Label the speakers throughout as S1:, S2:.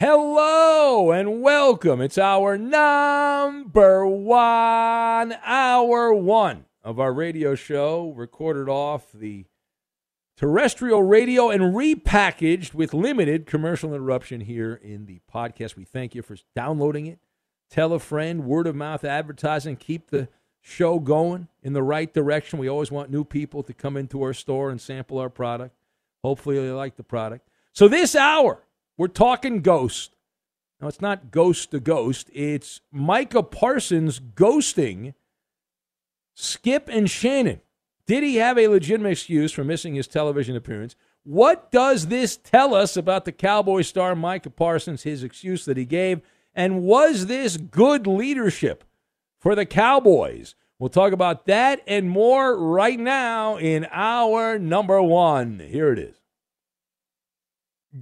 S1: Hello and welcome. It's our number one, hour one of our radio show, recorded off the terrestrial radio and repackaged with limited commercial interruption here in the podcast. We thank you for downloading it. Tell a friend, word of mouth advertising, keep the show going in the right direction. We always want new people to come into our store and sample our product. Hopefully, they like the product. So, this hour, we're talking ghost. Now, it's not ghost to ghost, it's Micah Parsons ghosting Skip and Shannon. Did he have a legitimate excuse for missing his television appearance? What does this tell us about the Cowboy star Micah Parsons, his excuse that he gave? And was this good leadership for the Cowboys? We'll talk about that and more right now in our number one. Here it is.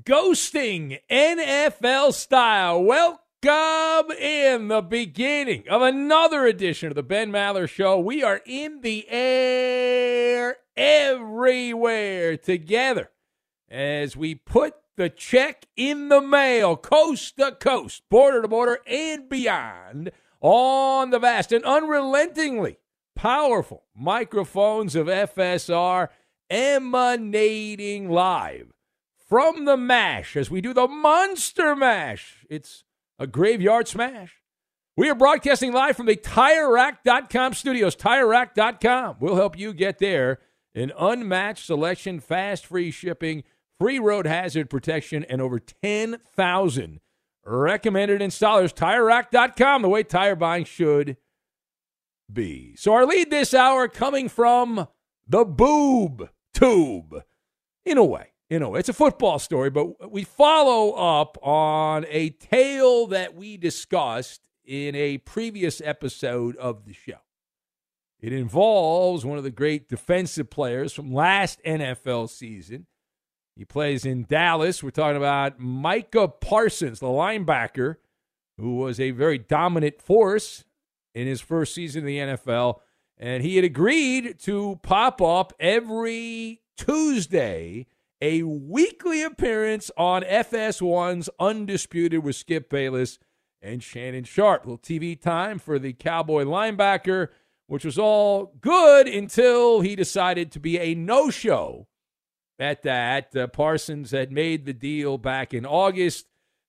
S1: Ghosting NFL style. Welcome in the beginning of another edition of the Ben Maller Show. We are in the air everywhere together as we put the check in the mail, coast to coast, border to border, and beyond on the vast and unrelentingly powerful microphones of FSR emanating live from the MASH as we do the Monster MASH. It's a graveyard smash. We are broadcasting live from the TireRack.com studios. TireRack.com will help you get there. An unmatched selection, fast free shipping, free road hazard protection, and over 10,000 recommended installers. TireRack.com, the way tire buying should be. So, our lead this hour coming from the boob tube, in a way you know, it's a football story, but we follow up on a tale that we discussed in a previous episode of the show. It involves one of the great defensive players from last NFL season, He plays in Dallas. We're talking about Micah Parsons, the linebacker, who was a very dominant force in his first season in the NFL. And he had agreed to pop up every Tuesday, a weekly appearance on FS1's Undisputed with Skip Bayless and Shannon Sharpe. little TV time for the Cowboy linebacker, which was all good until he decided to be a no show at that. Uh, Parsons had made the deal back in August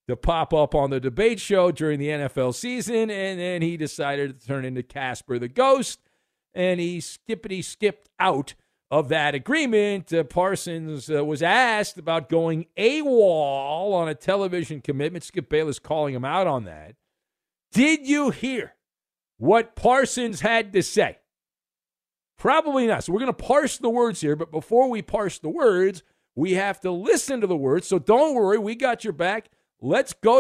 S1: to pop up on the debate show during the NFL season, and then he decided to turn into Casper the Ghost, and he skippity skipped out of that agreement. Uh, Parsons uh, was asked about going AWOL on a television commitment. Skip Bayless calling him out on that. Did you hear what Parsons had to say? Probably not. So we're going to parse the words here, but before we parse the words, we have to listen to the words. So don't worry, we got your back. Let's go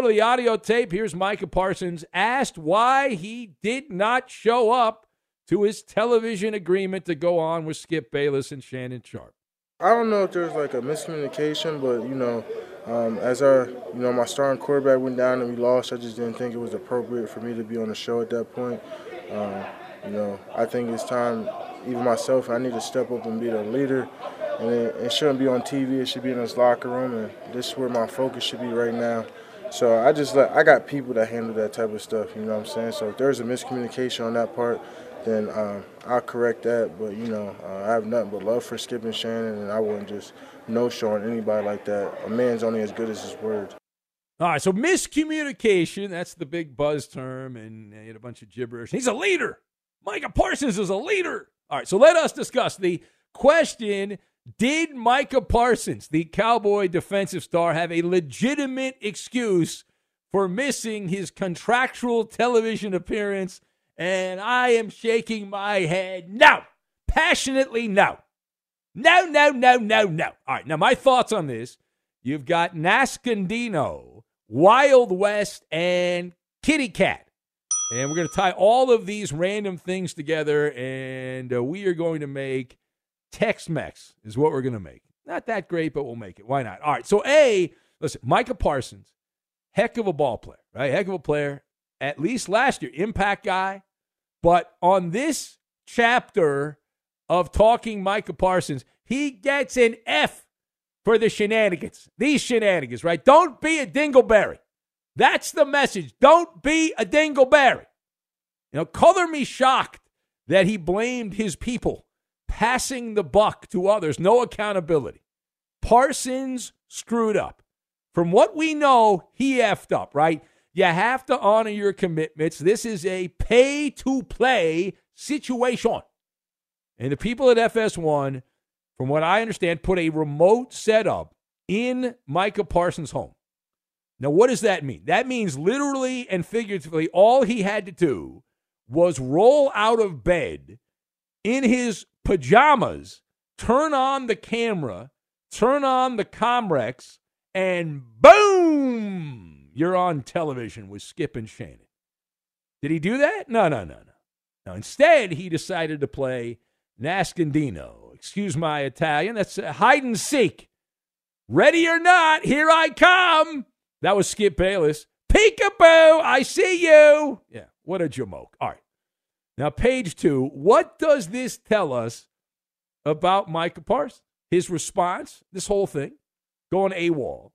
S1: to his television agreement to go on with Skip Bayless and Shannon Sharpe.
S2: I don't know if there's like a miscommunication, but you know, um, as our you know my starting quarterback went down and we lost, I just didn't think it was appropriate for me to be on the show at that point. Um, you know, I think it's time even myself, I need to step up and be the leader. And it, it shouldn't be on TV. It should be in this locker room, and this is where my focus should be right now. So I just let I got people that handle that type of stuff. You know what I'm saying? So if there's a miscommunication on that part, then uh, I'll correct that. But you know, uh, I have nothing but love for Skip and Shannon, and I wouldn't just no show on anybody like that. A man's only as good as his word.
S1: All right, so miscommunication, that's the big buzz term, and he had a bunch of gibberish. He's a leader. Micah Parsons is a leader. All right, so let us discuss the question Did Micah Parsons, the Cowboy defensive star, have a legitimate excuse for missing his contractual television appearance? And I am shaking my head no, passionately no. No, no, no, no, no. All right, now my thoughts on this you've got Nascondino, Wild West, and Kitty Cat. And we're going to tie all of these random things together, and uh, we are going to make Tex Mex, is what we're going to make. Not that great, but we'll make it. Why not? All right. So, A, listen, Micah Parsons, heck of a ball player, right? Heck of a player, at least last year, impact guy. But on this chapter of talking Micah Parsons, he gets an F for the shenanigans. These shenanigans, right? Don't be a dingleberry. That's the message. Don't be a dingleberry. You know, color me shocked that he blamed his people, passing the buck to others, no accountability. Parsons screwed up. From what we know, he effed up, right? You have to honor your commitments. This is a pay to play situation. And the people at FS1, from what I understand, put a remote setup in Micah Parsons' home. Now, what does that mean? That means literally and figuratively, all he had to do was roll out of bed in his pajamas, turn on the camera, turn on the Comrex, and boom, you're on television with Skip and Shannon. Did he do that? No, no, no, no. Now, instead, he decided to play Nascondino. Excuse my Italian. That's hide and seek. Ready or not, here I come. That was Skip Bayless. Peekaboo, I see you. Yeah, what a jamoke. All right. Now, page two. What does this tell us about Micah Parsons? His response, this whole thing, going AWOL.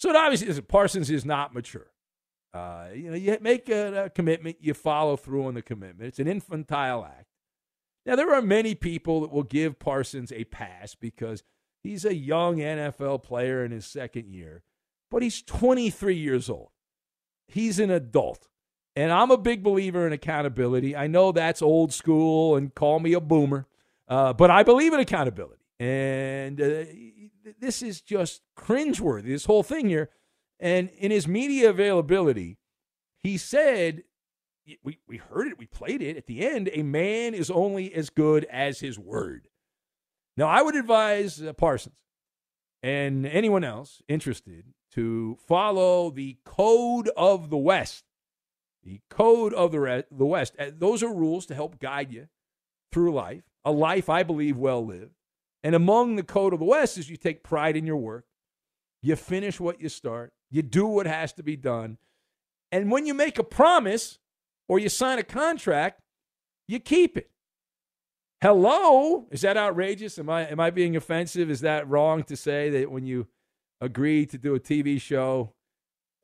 S1: So it obviously, Parsons is not mature. Uh, you know, you make a, a commitment, you follow through on the commitment. It's an infantile act. Now, there are many people that will give Parsons a pass because he's a young NFL player in his second year but he's 23 years old. He's an adult. And I'm a big believer in accountability. I know that's old school and call me a boomer, uh, but I believe in accountability. And uh, this is just cringeworthy, this whole thing here. And in his media availability, he said, we, we heard it, we played it at the end, a man is only as good as his word. Now, I would advise uh, Parsons and anyone else interested to follow the code of the West. The code of the, re- the West. Uh, those are rules to help guide you through life, a life I believe well lived. And among the code of the West is you take pride in your work, you finish what you start, you do what has to be done. And when you make a promise or you sign a contract, you keep it. Hello? Is that outrageous? Am I am I being offensive? Is that wrong to say that when you agree to do a TV show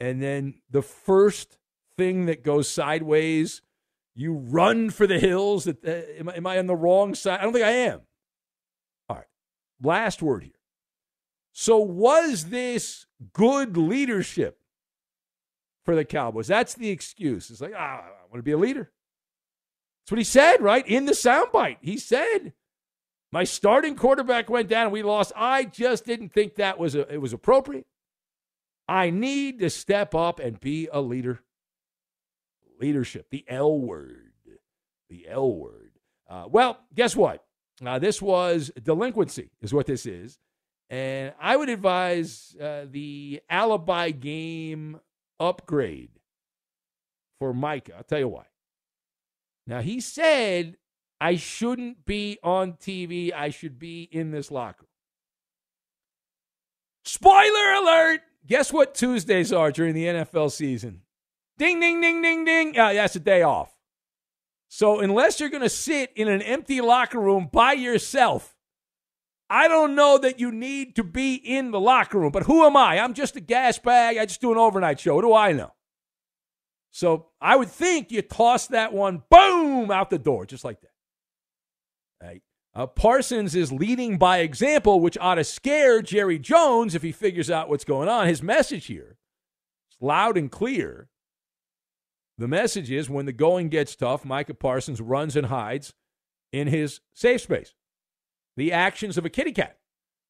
S1: and then the first thing that goes sideways, you run for the hills? That uh, am, am I on the wrong side? I don't think I am. Last word here. So was this good leadership for the Cowboys? That's the excuse. It's like, ah, I want to be a leader. That's what he said, right? In the soundbite. He said, my starting quarterback went down and we lost. I just didn't think that was a, it was appropriate. I need to step up and be a leader. Leadership, the L word. The L word. Uh, well, guess what? Uh, this was delinquency, is what this is. And I would advise uh, the alibi game upgrade for Micah. I'll tell you why. Now, he said, I shouldn't be on TV. I should be in this locker. Spoiler alert! Guess what Tuesdays are during the NFL season? Ding, ding, ding, ding, ding. Uh, that's a day off. So, unless you're going to sit in an empty locker room by yourself, I don't know that you need to be in the locker room. But who am I? I'm just a gas bag. I just do an overnight show. What do I know? So I would think you toss that one, boom, out the door, just like that. Right? Uh, Parsons is leading by example, which ought to scare Jerry Jones if he figures out what's going on. His message here is loud and clear. The message is when the going gets tough, Micah Parsons runs and hides in his safe space. The actions of a kitty cat.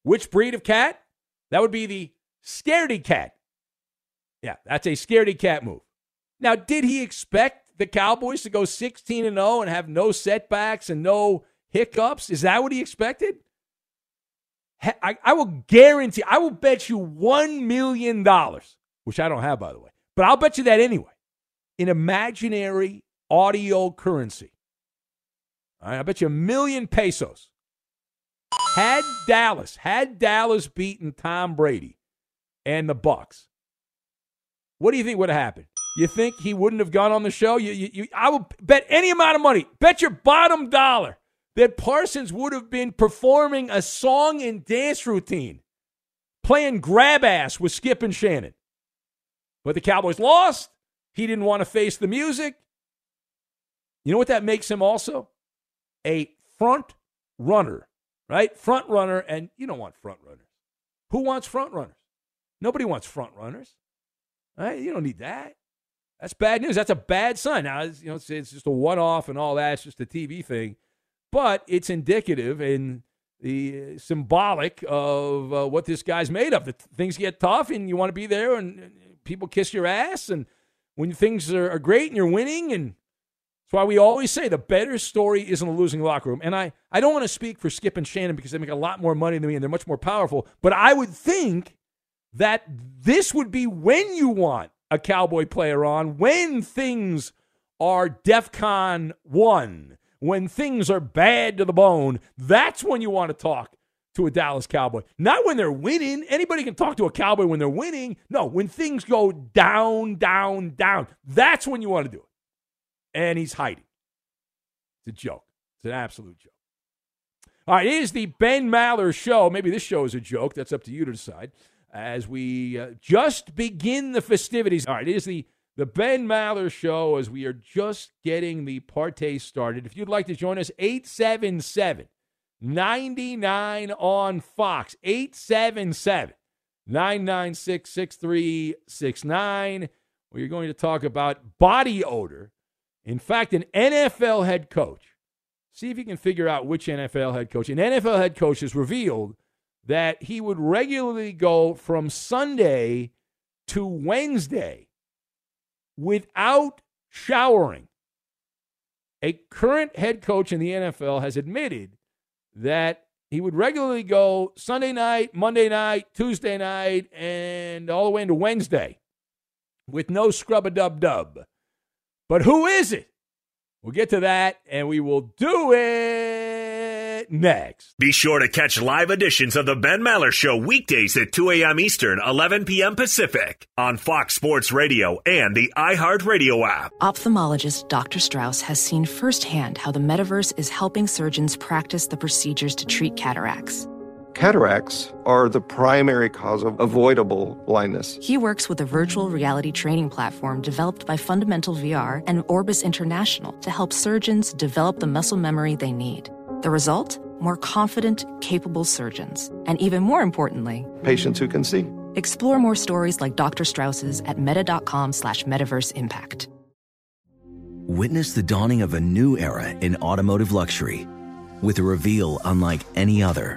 S1: Which breed of cat? That would be the scaredy cat. Yeah, that's a scaredy cat move. Now, did he expect the Cowboys to go 16 and 0 and have no setbacks and no hiccups? Is that what he expected? I, I will guarantee, I will bet you $1 million, which I don't have, by the way, but I'll bet you that anyway, in imaginary audio currency. Right, I bet you a million pesos. Had Dallas, had Dallas beaten Tom Brady and the Bucs, what do you think would have happened? You think he wouldn't have gone on the show? You, you, you, I will bet any amount of money, bet your bottom dollar that Parsons would have been performing a song and dance routine, playing grab ass with Skip and Shannon. But the Cowboys lost. He didn't want to face the music. You know what that makes him also? A front runner, right? Front runner, and you don't want front runners. Who wants front runners? Nobody wants front runners. Right? You don't need that. That's bad news. That's a bad sign. Now, you know, it's, it's just a one-off and all that. It's just a TV thing, but it's indicative and the symbolic of uh, what this guy's made of. That things get tough, and you want to be there, and people kiss your ass, and when things are, are great and you're winning, and that's why we always say the better story is in the losing locker room. And I, I don't want to speak for Skip and Shannon because they make a lot more money than me and they're much more powerful. But I would think that this would be when you want a Cowboy player on when things are DEFCON 1, when things are bad to the bone. That's when you want to talk to a Dallas Cowboy. Not when they're winning. Anybody can talk to a Cowboy when they're winning. No, when things go down, down, down. That's when you want to do it. And he's hiding. It's a joke. It's an absolute joke. All right, it is the Ben Maller Show. Maybe this show is a joke. That's up to you to decide as we uh, just begin the festivities. All right, it is the, the Ben Maller Show as we are just getting the party started. If you'd like to join us, 877 99 on Fox. 877 996 6369. We're going to talk about body odor. In fact, an NFL head coach, see if you can figure out which NFL head coach, an NFL head coach has revealed that he would regularly go from Sunday to Wednesday without showering. A current head coach in the NFL has admitted that he would regularly go Sunday night, Monday night, Tuesday night, and all the way into Wednesday with no scrub a dub dub. But who is it? We'll get to that, and we will do it next.
S3: Be sure to catch live editions of the Ben Maller Show weekdays at 2 a.m. Eastern, 11 p.m. Pacific on Fox Sports Radio and the iHeartRadio app.
S4: Ophthalmologist Dr. Strauss has seen firsthand how the metaverse is helping surgeons practice the procedures to treat cataracts.
S5: Cataracts are the primary cause of avoidable blindness.
S4: He works with a virtual reality training platform developed by Fundamental VR and Orbis International to help surgeons develop the muscle memory they need. The result? More confident, capable surgeons. And even more importantly,
S5: patients who can see.
S4: Explore more stories like Dr. Strauss's at meta.com slash metaverse impact.
S6: Witness the dawning of a new era in automotive luxury with a reveal unlike any other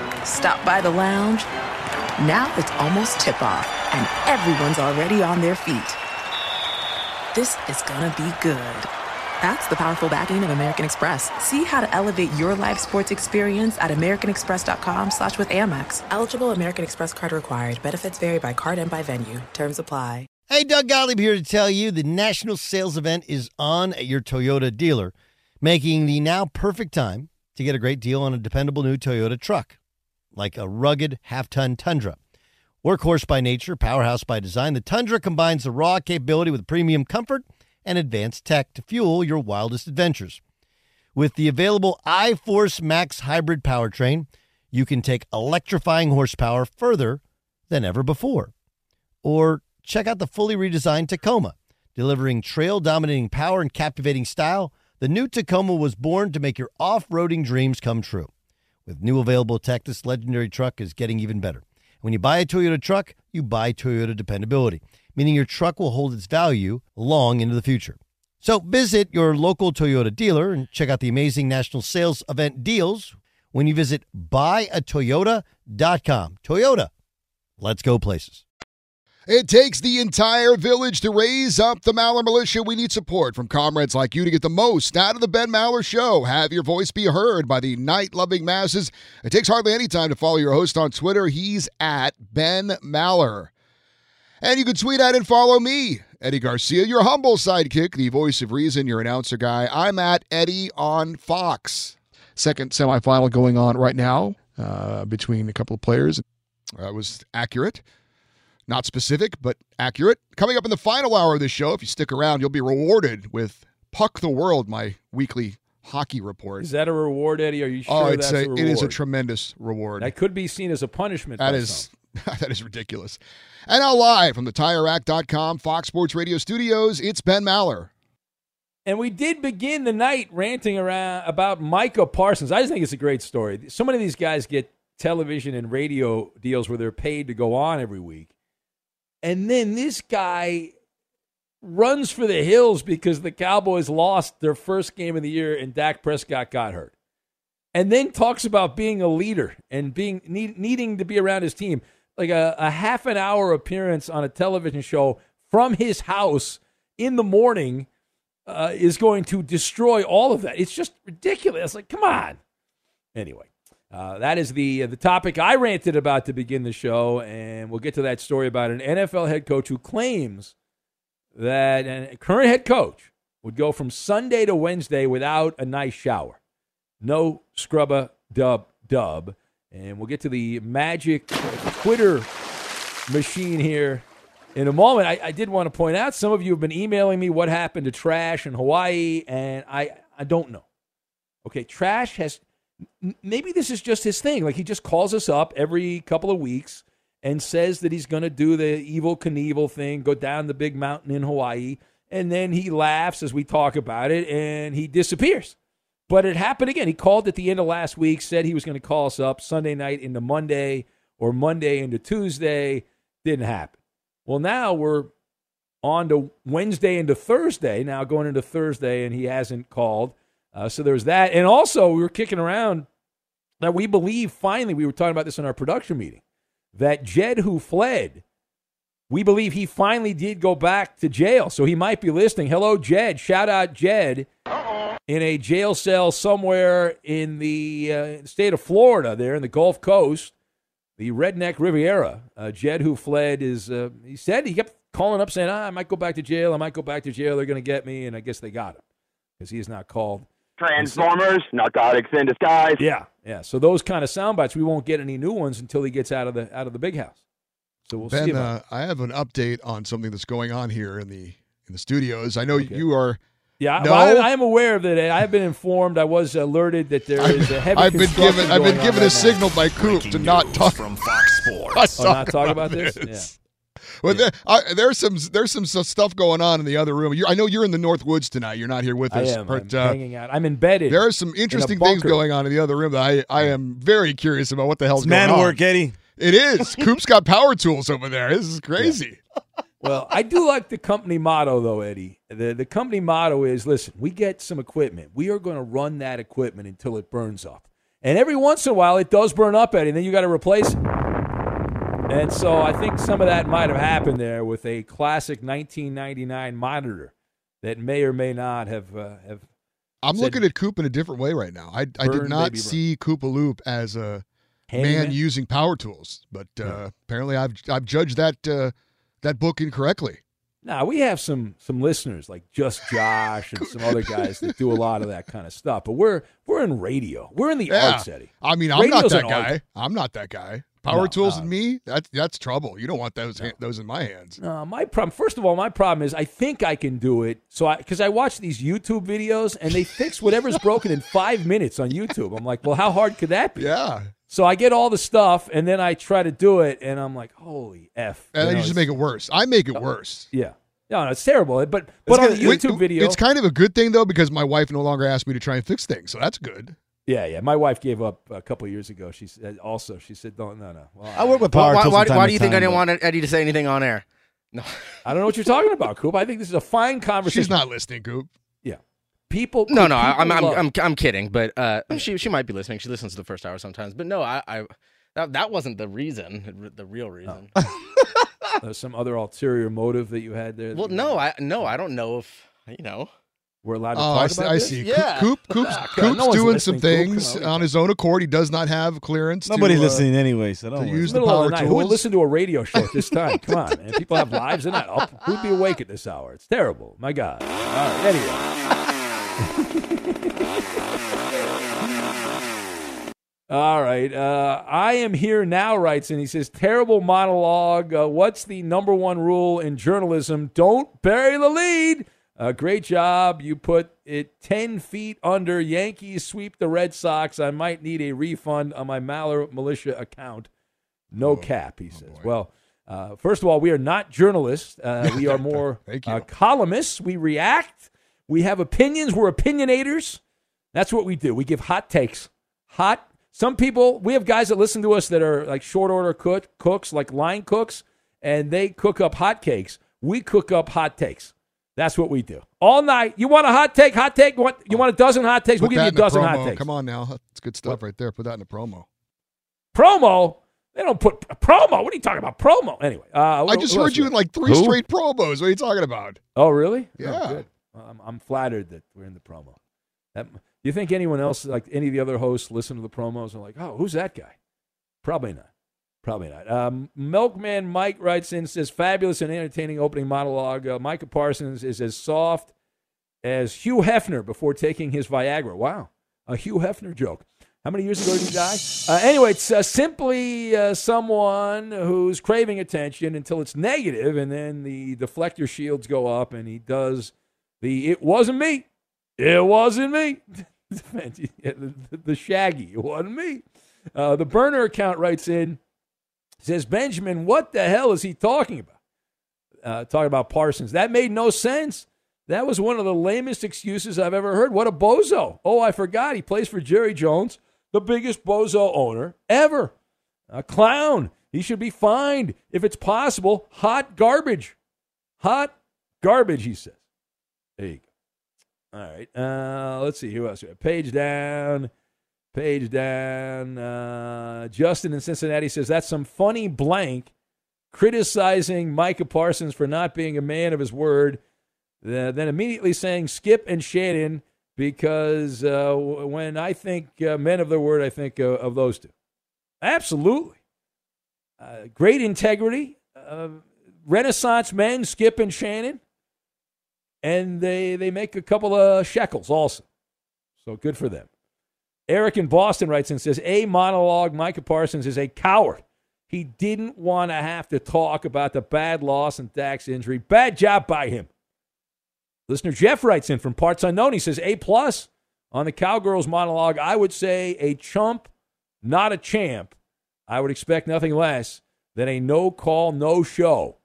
S7: Stop by the lounge. Now it's almost tip off, and everyone's already on their feet. This is gonna be good. That's the powerful backing of American Express. See how to elevate your live sports experience at americanexpress.com slash with Amex. Eligible American Express card required. Benefits vary by card and by venue. Terms apply.
S8: Hey, Doug Gottlieb here to tell you the national sales event is on at your Toyota dealer, making the now perfect time to get a great deal on a dependable new Toyota truck like a rugged half ton Tundra. Workhorse by nature, powerhouse by design, the Tundra combines the raw capability with premium comfort and advanced tech to fuel your wildest adventures. With the available iForce Max hybrid powertrain, you can take electrifying horsepower further than ever before. Or check out the fully redesigned Tacoma, delivering trail dominating power and captivating style. The new Tacoma was born to make your off roading dreams come true. With new available tech, this legendary truck is getting even better. When you buy a Toyota truck, you buy Toyota dependability, meaning your truck will hold its value long into the future. So visit your local Toyota dealer and check out the amazing national sales event deals when you visit buyatoyota.com. Toyota, let's go places.
S9: It takes the entire village to raise up the Maller Militia. We need support from comrades like you to get the most out of the Ben Maller Show. Have your voice be heard by the night loving masses. It takes hardly any time to follow your host on Twitter. He's at Ben Maller. And you can tweet at and follow me, Eddie Garcia, your humble sidekick, the voice of reason, your announcer guy. I'm at Eddie on Fox. Second semifinal going on right now uh, between a couple of players. That was accurate. Not specific, but accurate. Coming up in the final hour of this show, if you stick around, you'll be rewarded with Puck the World, my weekly hockey report.
S1: Is that a reward, Eddie? Are you oh, sure
S9: oh,
S1: it's
S9: a,
S1: a
S9: it is a tremendous reward.
S1: That could be seen as a punishment.
S9: That is that is ridiculous. And now live from the TireRack.com Fox Sports Radio studios, it's Ben Maller.
S1: And we did begin the night ranting around about Micah Parsons. I just think it's a great story. So many of these guys get television and radio deals where they're paid to go on every week. And then this guy runs for the hills because the Cowboys lost their first game of the year and Dak Prescott got hurt. And then talks about being a leader and being need, needing to be around his team. Like a, a half an hour appearance on a television show from his house in the morning uh, is going to destroy all of that. It's just ridiculous. Like, come on. Anyway, uh, that is the the topic I ranted about to begin the show, and we'll get to that story about an NFL head coach who claims that a current head coach would go from Sunday to Wednesday without a nice shower. No scrubba dub dub. And we'll get to the magic Twitter machine here in a moment. I, I, did want to point out some of you have been emailing me what happened to Trash in Hawaii, and I, I don't know. Okay, Trash has maybe this is just his thing. Like he just calls us up every couple of weeks and says that he's going to do the Evel Knievel thing, go down the big mountain in Hawaii, and then he laughs as we talk about it, and he disappears. But it happened again. He called at the end of last week, said he was going to call us up Sunday night into Monday or Monday into Tuesday. Didn't happen. Well, now we're on to Wednesday into Thursday, now going into Thursday, and he hasn't called. Uh, so there's that. And also, we were kicking around that we believe finally, we were talking about this in our production meeting, that Jed, who fled, we believe he finally did go back to jail. So he might be listening. Hello, Jed. Shout out, Jed in a jail cell somewhere in the uh, state of Florida, there in the Gulf Coast, the Redneck Riviera. Uh, Jed, who fled, is uh, he said he kept calling up saying, ah, "I might go back to jail. I might go back to jail. They're going to get me." And I guess they got him because he is not called.
S10: Transformers, narcotics in disguise.
S1: Yeah, yeah. So those kind of sound bites, we won't get any new ones until he gets out of the out of the big house. So we'll
S9: ben,
S1: see.
S9: Uh, I have an update on something that's going on here in the in the studios. I know okay. you are
S1: yeah,
S9: no.
S1: well, I, I, am aware of that. I have been informed. I was alerted that there is a heavy.
S9: I've been given. I've been given
S1: a right
S9: signal by Coop to not talk
S3: from Fox Sports.
S1: oh, not talk about, this.
S9: this. Yeah. Well, yeah. There, I, there's some there's some stuff going on in the other room. You're, I know you're in the North Woods tonight. You're not here with us.
S1: I am.
S9: But,
S1: I'm
S9: uh,
S1: hanging out. I'm embedded.
S9: There are some interesting
S1: in
S9: things going on in the other room that I I am very curious about. What the hell's
S11: it's
S9: going
S11: man
S9: on?
S11: work, Eddie.
S9: It is. Coop's got power tools over there. This is crazy.
S1: Yeah. well, I do like the company motto, though, Eddie. The, the company motto is listen, we get some equipment. We are going to run that equipment until it burns up. And every once in a while, it does burn up, Eddie, and then you got to replace it. And so I think some of that might have happened there with a classic 1999 monitor that may or may not have. Uh, have
S9: I'm looking at Coop in a different way right now. I, I did not see Koopa Loop as a Handyman? man using power tools, but uh, yeah. apparently I've I've judged that uh, that book incorrectly.
S1: Now we have some some listeners like just Josh and some other guys that do a lot of that kind of stuff. But we're we're in radio. We're in the
S9: yeah.
S1: arts, Eddie.
S9: I mean, I'm
S1: Radio's
S9: not that guy.
S1: art.
S9: I'm not that guy. Power
S1: No,
S9: tools uh,
S1: no.
S9: and me, that's that's trouble. You don't want those ha- those in my hands.
S1: No, my problem. First of all, my problem is I think I can do it. So I because I watch these YouTube videos and they fix whatever's broken in five minutes on YouTube. I'm like, well, how hard could that be?
S9: Yeah.
S1: So I get all the stuff and then I try to do it and I'm like, holy f.
S9: And then
S1: know,
S9: you just make it worse. I make it oh, worse.
S1: Yeah. No, no, it's terrible. But but on the
S9: It's
S1: YouTube
S9: good-
S1: video,
S9: it's kind of a good thing though because my wife no longer asks me to try and fix things, so that's good.
S1: Yeah, yeah. My wife gave up a couple years ago. She said also. She said, "No, no, no." Well,
S11: I work with
S12: Why,
S11: power
S12: why,
S11: tools.
S12: why,
S11: time
S12: why do you think I didn't
S11: but-
S12: want Eddie to say anything on air? No.
S1: I don't know what you're talking about, Coop. I think this is a fine conversation.
S9: She's not listening, Coop.
S1: Yeah. People.
S12: No,
S1: Coop,
S12: no, I- I'm, I'm, I'm, I'm kidding, but uh, she, she might be listening. She listens to the first hour sometimes, but no, I, I that, that wasn't the reason, the real reason.
S1: There's some other ulterior motive that you had there.
S12: well, no, I, no, I don't know if you know.
S1: We're allowed to
S9: Oh,
S1: talk
S9: I see.
S1: about
S9: I
S1: this?
S9: see.
S12: Yeah.
S9: Coop, Coop's, Coop's,
S1: God,
S9: Coop's
S1: no
S9: doing some
S1: listening, Coop.
S9: things
S1: on.
S9: on his own accord. He does not have clearance.
S11: Nobody's
S9: to, uh,
S11: listening anyway, so don't
S9: to use the
S1: Middle of
S9: power
S1: the night. Who would listen to a radio show at this time? Come on, man. People have lives. They're not up. Who'd be awake at this hour? It's terrible. My God. All right. Anyway. All right. Uh, I am here now, writes, and he says, terrible monologue. Uh, what's the number one rule in journalism? Don't bury the lead. Uh, great job. You put it 10 feet under. Yankees sweep the Red Sox. I might need a refund on my Maller Militia account. No cap, he says. well, uh, first of all, we are not journalists. Uh, we are more uh, columnists. We react We have opinions. We're opinionators. That's what we do. We give hot takes. Hot. Some people, we have guys that listen to us that are like short order cook, cooks, like line cooks, and they cook up hot cakes. We cook up hot takes. That's what we do. All night. You want a hot take? Hot take? What, you want a dozen hot takes?
S9: Put
S1: we'll give you a dozen hot takes.
S9: Come on now. That's good stuff right there. Put that in the promo.
S1: Promo? They don't put promo. What are you talking about? Promo. Anyway, uh,
S9: I just heard you in like three straight promos. What are you talking about?
S1: Oh, really? Oh,
S9: Yeah.
S1: Well, I'm, I'm flattered that we're in the promo. That, you think anyone else, like any of the other hosts, listen to the promos and like, oh, who's that guy? Probably not. Probably not. Um, Milkman Mike writes in, says, fabulous and entertaining opening monologue. Uh, Micah Parsons is as soft as Hugh Hefner before taking his Viagra. Wow. A Hugh Hefner joke. How many years ago did he die? Uh, anyway, it's uh, simply uh, someone who's craving attention until it's negative, and then the deflector shields go up, and he does the "It wasn't me, it wasn't me," the, the Shaggy, it wasn't me. Uh, the burner account writes in, says Benjamin, what the hell is he talking about? Uh, talking about Parsons. That made no sense. That was one of the lamest excuses I've ever heard. What a bozo. Oh, I forgot. He plays for Jerry Jones, the biggest bozo owner ever. A clown. He should be fined. If it's possible, hot garbage. Hot garbage, he says. There you go. All right. Uh, let's see. Who else? Page down. Page down. Uh, Justin in Cincinnati says that's some funny blank criticizing Micah Parsons for not being a man of his word, uh, then immediately saying Skip and Shannon because uh, when I think uh, men of their word, I think uh, of those two. Absolutely. Uh, great integrity. Uh, Renaissance men, Skip and Shannon. And they, they make a couple of shekels also. So good for them. Eric in Boston writes and says, A monologue, Micah Parsons is a coward. He didn't want to have to talk about the bad loss and Dak's injury. Bad job by him. Listener Jeff writes in from parts unknown. He says, A plus on the Cowgirls monologue. I would say a chump, not a champ. I would expect nothing less than a no call, no show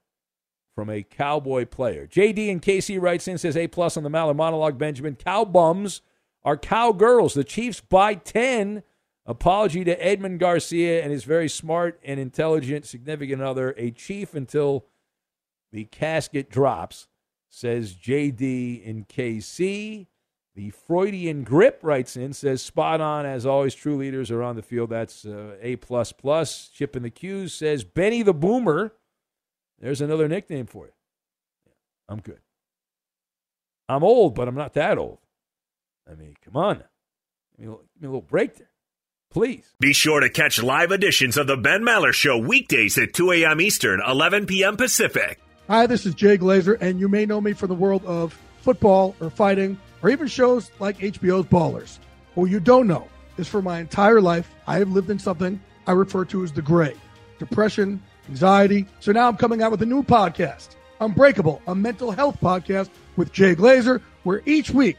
S1: from a Cowboy player. JD and KC writes in, says A plus on the Maller monologue. Benjamin, cow bums are cowgirls. The Chiefs by 10. Apology to Edmund Garcia and his very smart and intelligent significant other, a chief until the casket drops, says JD in KC. The Freudian grip writes in, says spot on as always. True leaders are on the field. That's uh, a plus plus. Chip in the Q's says Benny the Boomer. There's another nickname for you. I'm good. I'm old, but I'm not that old. I mean, come on. Give me a little, give me a little break there. Please.
S3: Be sure to catch live editions of the Ben Maller Show weekdays at 2 a.m. Eastern, 11 p.m. Pacific.
S11: Hi, this is Jay Glazer, and you may know me from the world of football or fighting or even shows like HBO's Ballers. What you don't know is for my entire life, I have lived in something I refer to as the gray depression, anxiety. So now I'm coming out with a new podcast, Unbreakable, a mental health podcast with Jay Glazer, where each week,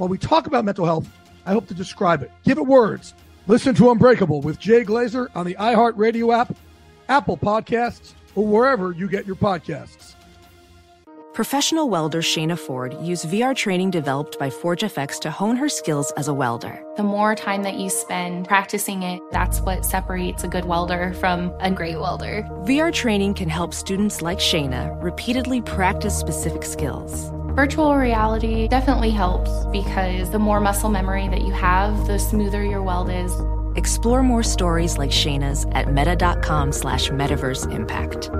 S11: while we talk about mental health, I hope to describe it, give it words. Listen to Unbreakable with Jay Glazer on the iHeartRadio app, Apple Podcasts, or wherever you get your podcasts.
S4: Professional welder Shayna Ford used VR training developed by ForgeFX to hone her skills as a welder.
S13: The more time that you spend practicing it, that's what separates a good welder from a great welder.
S4: VR training can help students like Shayna repeatedly practice specific skills.
S13: Virtual reality definitely helps because the more muscle memory that you have, the smoother your weld is.
S4: Explore more stories like Shayna's at meta.com slash metaverse impact.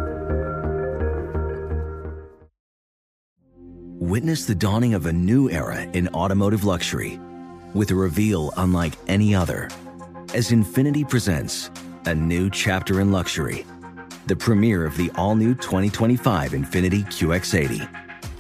S6: Witness the dawning of a new era in automotive luxury with a reveal unlike any other as Infiniti presents a new chapter in luxury, the premiere of the all new 2025 Infiniti QX80.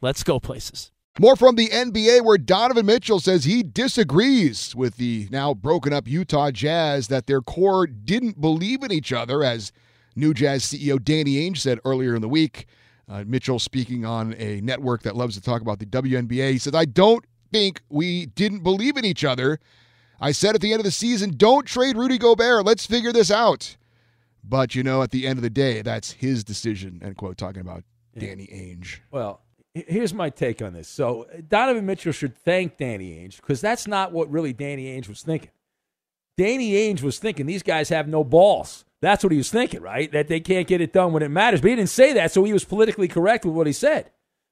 S1: let's go places.
S9: More from the NBA, where Donovan Mitchell says he disagrees with the now broken up Utah Jazz that their core didn't believe in each other, as new Jazz CEO Danny Ainge said earlier in the week. Uh, Mitchell speaking on a network that loves to talk about the WNBA. He said, I don't think we didn't believe in each other. I said at the end of the season, don't trade Rudy Gobert. Let's figure this out. But, you know, at the end of the day, that's his decision, end quote, talking about Danny Ainge.
S1: Well, h- here's my take on this. So Donovan Mitchell should thank Danny Ainge because that's not what really Danny Ainge was thinking. Danny Ainge was thinking these guys have no balls. That's what he was thinking, right? That they can't get it done when it matters. But he didn't say that, so he was politically correct with what he said.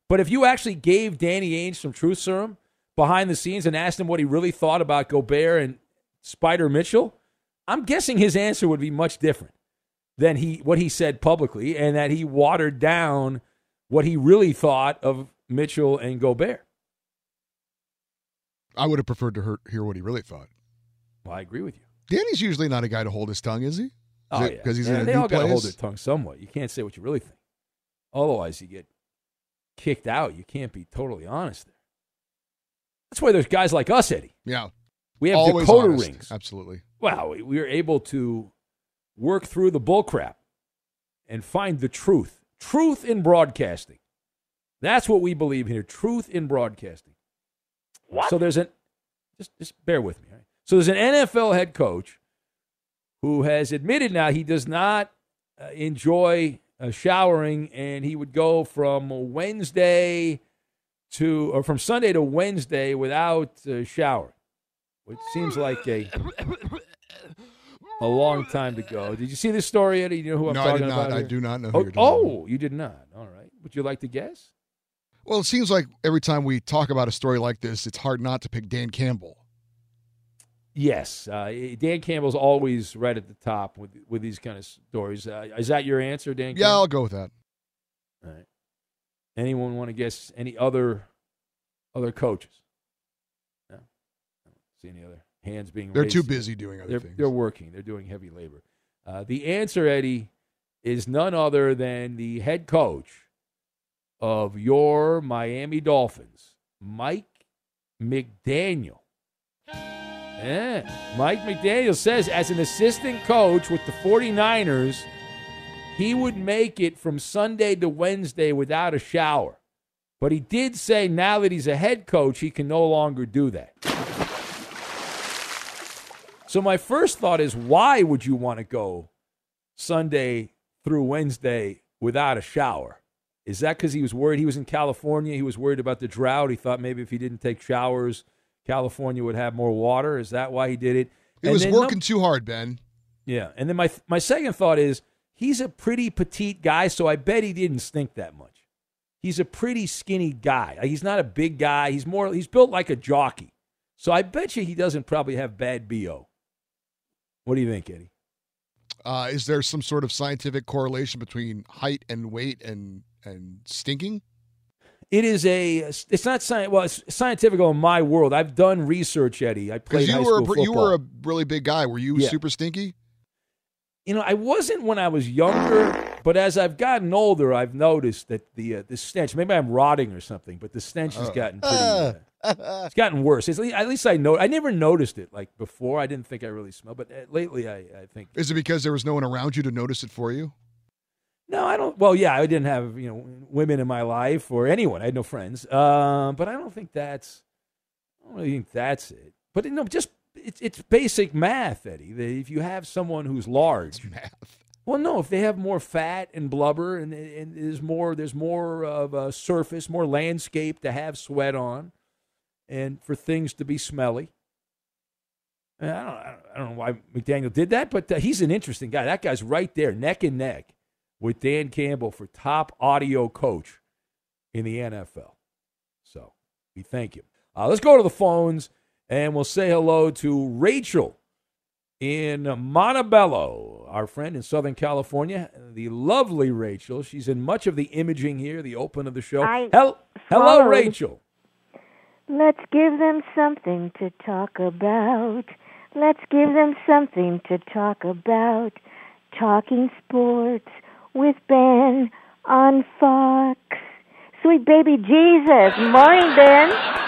S1: But if you actually gave Danny Ainge some truth serum behind the scenes and asked him what he really thought about Gobert and Spida Mitchell, I'm guessing his answer would be much different than he what he said publicly, and that he watered down what he really thought of Mitchell and Gobert.
S9: I would have preferred to hear, what he really thought.
S1: Well, I agree with you.
S9: Danny's usually not a guy to hold his tongue, is he? Oh, is
S1: Oh,
S9: it
S1: yeah.
S9: Because he's
S1: Yeah,
S9: in a
S1: they
S9: new
S1: all got to hold their tongue somewhat. You can't say what you really think. Otherwise, you get kicked out. You can't be totally honest there. That's why there's guys like us, Eddie.
S9: Yeah.
S1: We have
S9: Always
S1: Dakota
S9: honest.
S1: rings.
S9: Absolutely.
S1: Wow, we- we are able to work through the bullcrap and find the truth. Truth in broadcasting. That's what we believe here. Truth in broadcasting. What? So there's an just just bear with me. right? So there's an NFL head coach who has admitted now he does not uh, enjoy uh, showering, and he would go from Wednesday to or from Sunday to Wednesday without uh, showering, which seems like a a long time to go. Did you see this story, Eddie? You know who I'm
S9: No, I
S1: talking
S9: did not.
S1: about?
S9: I do not know who
S1: Oh,
S9: you're talking
S1: oh, you did not. All right. Would you like to guess?
S9: Well, it seems like every time we talk about a story like this, it's hard not to pick Dan Campbell.
S1: Yes, uh, Dan Campbell's always right at the top with with these kind of stories. Uh, is that your answer, Dan?
S9: Yeah, I'll go with that.
S1: All right. Anyone want to guess any other other coaches? No. I don't see any other hands being
S9: They're too busy doing other
S1: they're,
S9: things.
S1: They're working. They're doing heavy labor. Uh, the answer, Eddie, is none other than the head coach of your Miami Dolphins, Mike McDaniel. Yeah. Mike McDaniel says, as an assistant coach with the 49ers, he would make it from Sunday to Wednesday without a shower. But he did say now that he's a head coach, he can no longer do that. So my first thought is why would you want to go Sunday through Wednesday without a shower? Is that because he was worried he was in California? He was worried about the drought. He thought maybe if he didn't take showers, California would have more water. Is that why he did it?
S9: He
S1: And
S9: was working
S1: num-
S9: too hard, Ben.
S1: yeah, and then my my second thought is he's a pretty petite guy, so I bet he didn't stink that much. He's a pretty skinny guy. Uh, he's not a big guy. He's more he's built like a jockey. So I bet you he doesn't probably have bad BO. What do you think, Eddie?
S9: Uh, is there some sort of scientific correlation between height and weight and and stinking?
S1: It is a. It's not science. Well, it's scientific in my world. I've done research, Eddie. I played
S9: you were a,
S1: school
S9: pr- you were a really big guy. Were you
S1: Yeah.
S9: super stinky?
S1: You know, I wasn't when I was younger, but as I've gotten older, I've noticed that the uh, the stench. Maybe I'm rotting or something, but the stench has
S9: Oh.
S1: gotten pretty. Uh, it's gotten worse. It's, at least I know. I never noticed it like before. I didn't think I really smelled, but uh, lately I, I think
S9: Is it because there was no one around you to notice it for you?
S1: No, I don't. Well, yeah, I didn't have you know women in my life or anyone. I had no friends. Um, but I don't think that's. I don't really think that's it. But you know, just it's it's basic math, Eddie. That if you have someone who's large,
S9: math.
S1: Well, no, if they have more fat and blubber, and, and there's more there's more of a surface, more landscape to have sweat on, and for things to be smelly. I don't, I don't, know why McDaniel did that, but uh, he's an interesting guy. That guy's right there, neck and neck, with Dan Campbell for top audio coach in the NFL. So we thank him. Uh, let's go to the phones, and we'll say hello to Rachel in Montebello, our friend in Southern California, the lovely Rachel. She's in much of the imaging here, the open of the show.
S14: I
S1: Hel- hello. Rachel.
S14: Let's give them something to talk about. Let's give them something to talk about. Talking sports with Ben on Fox. Sweet baby Jesus. Morning, Ben.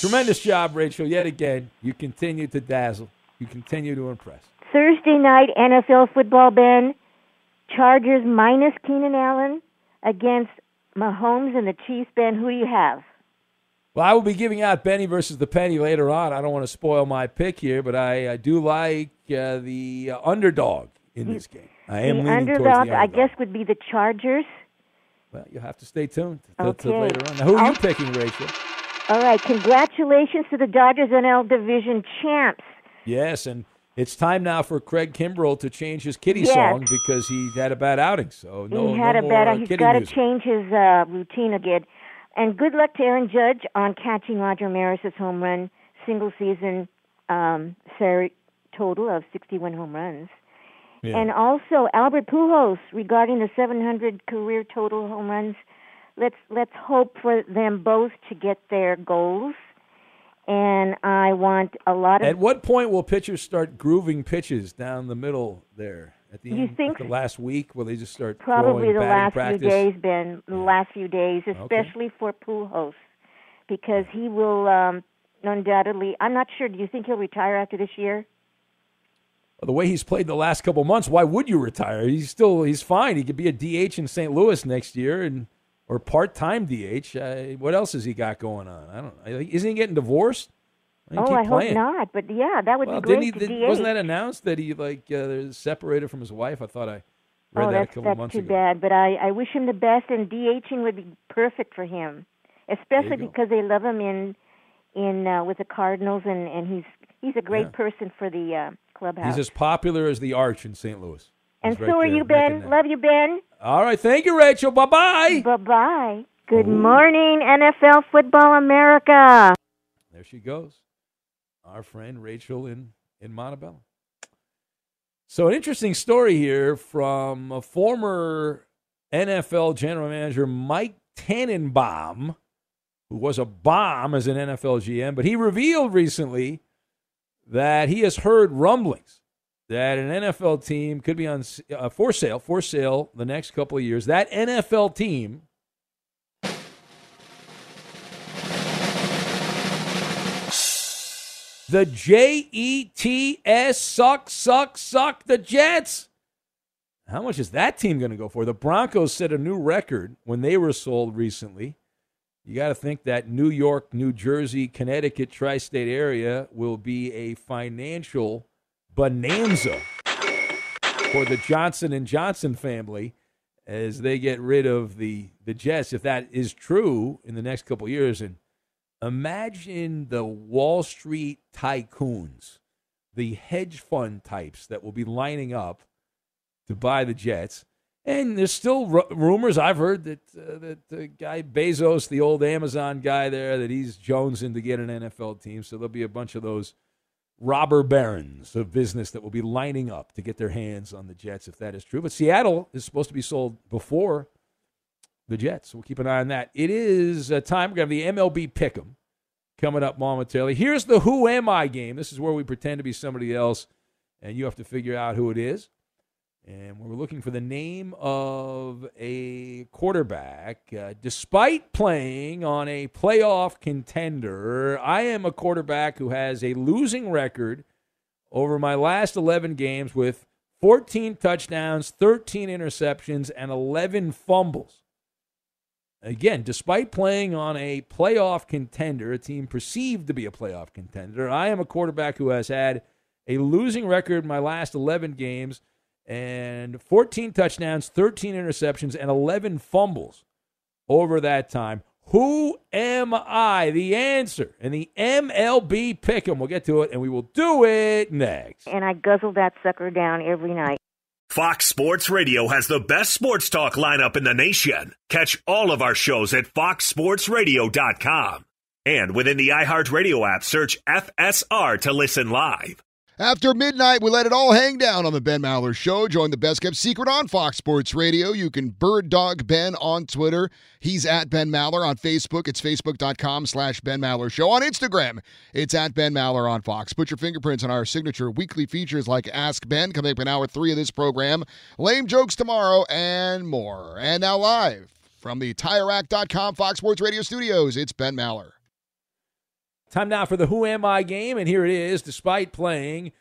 S1: Tremendous job, Rachel. Yet again, you continue to dazzle. You continue to impress.
S14: Thursday night NFL football, Ben. Chargers minus Keenan Allen against Mahomes and the Chiefs, Ben. Who do you have?
S1: Well, I will be giving out Benny versus the Penny later on. I don't want to spoil my pick here, but I, I do like uh, the uh, underdog in this game. I am
S14: the
S1: leaning towards
S14: underdog, I guess, would be the Chargers.
S1: Well, you'll have to stay tuned till
S14: Okay.
S1: later on. Now, who are you
S14: I'll-
S1: picking, Rachel?
S14: All right, congratulations to the Dodgers NL Division champs.
S1: Yes, and it's time now for Craig Kimbrel to change his kitty
S14: Yes.
S1: song because he had a bad outing. So no,
S14: he had
S1: no
S14: a
S1: more
S14: bad.
S1: uh,
S14: He's got to change his uh, routine again. And good luck to Aaron Judge on catching Roger Maris's home run single season um, ser- total of 61 home runs.
S15: Yeah.
S14: And also Albert Pujols regarding the 700 career total home runs. Let's let's hope for them both to get their goals. And I want a lot of
S1: At what point will pitchers start grooving pitches down the middle there? At the
S14: You
S1: end,
S14: think-
S1: the last week, will they just start
S14: Probably the last
S1: practice?
S14: few days, Ben. The last few days, especially for Pujols, because he will um, undoubtedly. I'm not sure. Do you think he'll retire after this year?
S1: Well, the way he's played the last couple months, why would you retire? He's still he's fine. He could be a DH in St. Louis next year, and or part time DH. Uh, what else has he got going on? I don't. know. Isn't he getting divorced? Why don't
S14: oh, I
S1: keep
S14: hope not. But yeah, that would
S1: Well,
S14: be great
S1: he,
S14: to
S1: did-
S14: DH.
S1: wasn't that announced that he like uh, separated from his wife? I thought I read
S14: oh,
S1: that a couple
S14: that's
S1: months
S14: too
S1: ago.
S14: bad. But I I wish him the best, and DHing would be perfect for him, especially because they love him in in uh, with the Cardinals, and and he's he's a great
S1: Yeah.
S14: person for the uh, clubhouse.
S1: He's as popular as the Arch in St. Louis.
S14: and
S1: He's
S14: so are
S1: there,
S14: you, Ben. Love you, Ben.
S1: All right, thank you, Rachel. Bye bye.
S14: Bye bye. Good morning, NFL Football America.
S1: There she goes. Our friend Rachel in, in Montebello. So, an interesting story here from a former NFL general manager Mike Tannenbaum who was a bomb as an NFL GM, but he revealed recently that he has heard rumblings that an NFL team could be on uh, for sale, for sale the next couple of years. That NFL team the J E T S suck suck suck the Jets. How much is that team going to go for? The Broncos set a new record when they were sold recently. You got to think that New York, New Jersey, Connecticut, tri state area will be a financial bonanza for the Johnson and Johnson family as they get rid of the, the Jets, if that is true in the next couple years. And imagine the Wall Street tycoons, the hedge fund types that will be lining up to buy the Jets. And there's still r- rumors I've heard that uh, that the guy Bezos, the old Amazon guy there, that he's jonesing to get an NFL team. So there'll be a bunch of those robber barons of business that will be lining up to get their hands on the Jets if that is true. But Seattle is supposed to be sold before the Jets. We'll keep an eye on that. It is uh, time. We're going to have the MLB Pick'em coming up momentarily. Here's the Who Am I game. This is where we pretend to be somebody else, and you have to figure out who it is. And we're looking for the name of a quarterback. Uh, despite playing on a playoff contender, I am a quarterback who has a losing record over my last 11 games with 14 touchdowns, 13 interceptions, and 11 fumbles. Again, despite playing on a playoff contender, a team perceived to be a playoff contender, I am a quarterback who has had a losing record in my last 11 games and 14 touchdowns, 13 interceptions, and 11 fumbles over that time. Who am I? The answer in the MLB pick'em. We'll get to it, and we will do it next.
S14: And I guzzle that sucker down every night.
S3: Fox Sports Radio has the best sports talk lineup in the nation. Catch all of our shows at foxsportsradio.com. And within the iHeartRadio app, search FSR to listen live.
S9: After midnight, we let it all hang down on the Ben Maller Show. Join the best kept secret on Fox Sports Radio. You can bird dog Ben on Twitter. He's at Ben Maller on Facebook. It's facebook.com slash Ben Maller Show. On Instagram, it's at Ben Maller on Fox. Put your fingerprints on our signature weekly features like Ask Ben, coming up in hour three of this program, lame jokes tomorrow, and more. And now live from the TireRack.com Fox Sports Radio studios, it's Ben Maller.
S1: Time now for the Who Am I game, and here it is. Despite playing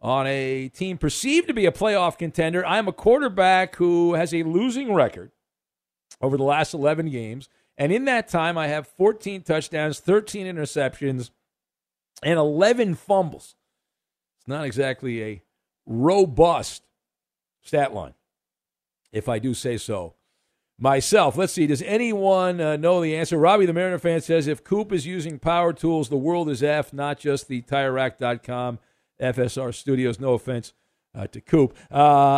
S1: on a team perceived to be a playoff contender, I'm a quarterback who has a losing record over the last 11 games. And in that time, I have 14 touchdowns, 13 interceptions, and 11 fumbles. It's not exactly a robust stat line, if I do say so myself. Let's see. Does anyone uh, know the answer? Robbie, the Mariner fan, says if Coop is using power tools, the world is F, not just the TireRack.com FSR studios. No offense uh, to Coop. Uh,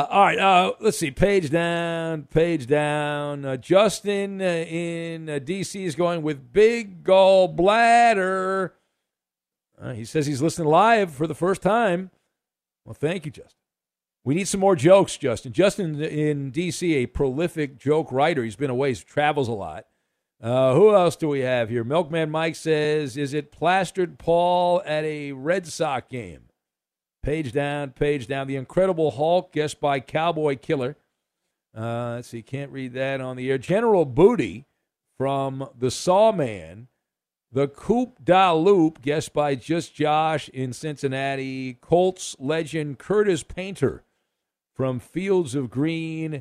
S1: all right. Uh, let's see. Page down, page down. Uh, Justin uh, in D.C. is going with big gallbladder. he says he's listening live for the first time. Well, thank you, Justin. We need some more jokes, Justin. Justin in D.C., a prolific joke writer. He's been away, he travels a lot. Uh, who else do we have here? Milkman Mike says, Is it plastered Paul at a Red Sox game? Page down, page down. The Incredible Hulk, guessed by Cowboy Killer. Uh, let's see, can't read that on the air. General Booty from The Sawman. The Coop Da Loop, guessed by Just Josh in Cincinnati. Colts legend Curtis Painter from Fields of Green.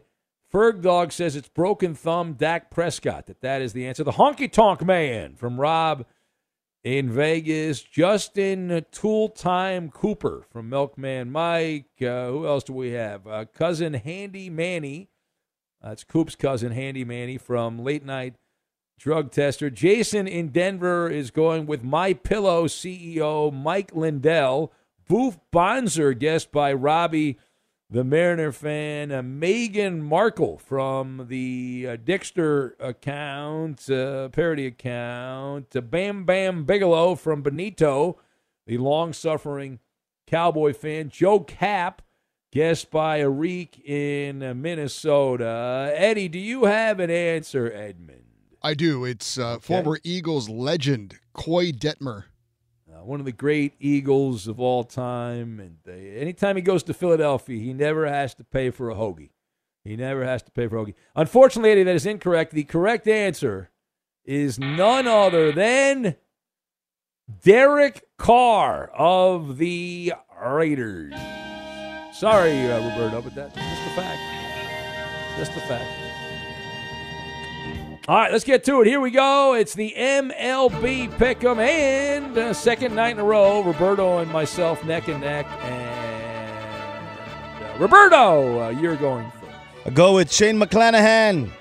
S1: Ferg Dog says it's broken thumb Dak Prescott. That that is the answer. The Honky Tonk Man from Rob in Vegas. Justin Tool Time Cooper from Milkman Mike. Uh, who else do we have? Uh, cousin Handy Manny. That's Coop's cousin Handy Manny from Late Night Drug Tester. Jason in Denver is going with My Pillow CEO Mike Lindell. Boof Bonser, guessed by Robbie the Mariner fan, uh, Meghan Markle from the uh, Dixter account, uh, parody account, uh, Bam Bam Bigelow from Benito, the long suffering Cowboy fan, Joe Cap, guessed by Arik in uh, Minnesota. Eddie, do you have an answer, Edmund?
S9: I do. It's uh, former Eagles legend Koy Detmer.
S1: Uh, one of the great Eagles of all time. And anytime he goes to Philadelphia, he never has to pay for a hoagie. He never has to pay for a hoagie. Unfortunately, Eddie, that is incorrect. The correct answer is none other than Derek Carr of the Raiders. Sorry, uh, Roberto, but that's just a fact. Just a fact. All right, let's get to it. Here we go. It's the MLB Pick'em and uh, second night in a row. Roberto and myself neck and neck. And uh, Roberto, uh, you're going first.
S15: I go with Shane McClanahan.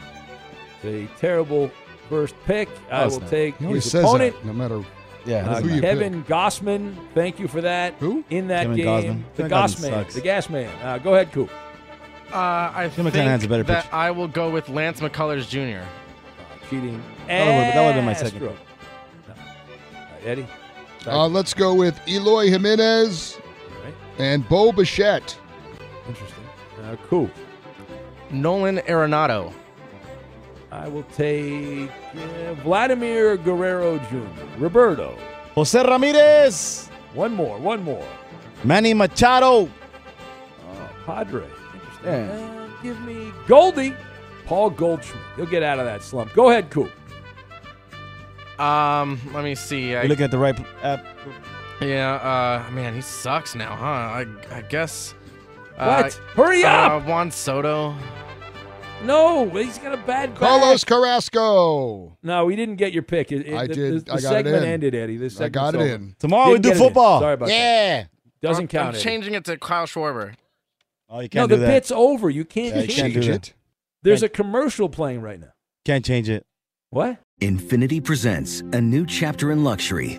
S1: It's a terrible first pick. I will
S15: not.
S1: take
S9: He
S1: his
S9: says
S1: opponent.
S9: that, no matter
S15: Yeah,
S1: Uh,
S9: who you
S1: Kevin Gausman, thank you for that.
S9: Who?
S1: In that
S15: Kevin
S1: game.
S15: Gausman.
S1: The
S15: Kevin Gausman
S1: The Gas man. Uh, go ahead, Coop.
S12: Uh, I
S15: Jim
S12: think
S15: McClanahan's a better
S12: that
S15: pitcher.
S12: I will go with Lance McCullers Jr.
S1: Cheating.
S15: That would've- that would've been my second
S1: Astro.
S15: pick.
S1: No. Uh, Eddie?
S9: Uh, let's go with Eloy Jimenez
S1: Right.
S9: and Bo Bichette.
S1: Interesting. Uh, Coop.
S12: Nolan Arenado.
S1: I will take uh, Vladimir Guerrero Jr. Roberto.
S15: Jose Ramirez.
S1: One more. One more.
S15: Manny Machado.
S1: Oh, Padre. Interesting.
S15: Yeah.
S1: Uh, give me Goldie. Paul Goldschmidt. He'll get out of that slump. Go ahead, Coop.
S12: Um, let me see. I,
S15: You're looking at the right app.
S12: yeah, uh, man, he sucks now, huh? I, I guess.
S1: What?
S12: Uh,
S1: Hurry up!
S12: Uh, Juan Soto.
S1: No, he's got a bad back.
S9: Carlos Carrasco.
S1: No, we didn't get your pick. It, it-
S9: I
S1: the,
S9: did.
S1: The,
S9: I
S1: the
S9: got it
S1: segment
S9: in.
S1: ended, Eddie. This
S9: I
S1: segment's
S9: got it
S1: over.
S9: in.
S15: Tomorrow we
S1: Didn't
S15: do
S1: get it in.
S15: football.
S1: Sorry about that.
S15: yeah.
S1: Doesn't
S12: I'm,
S1: count.
S12: I'm
S1: Eddie.
S12: changing it to Kyle Schwarber.
S15: Oh, you can't
S1: the
S15: do that.
S1: bit's over. You can't
S15: Yeah, you
S1: change
S15: can't do
S1: it.
S15: That.
S1: There's a commercial playing right now.
S15: Can't change it.
S1: What?
S6: Infiniti presents a new chapter in luxury,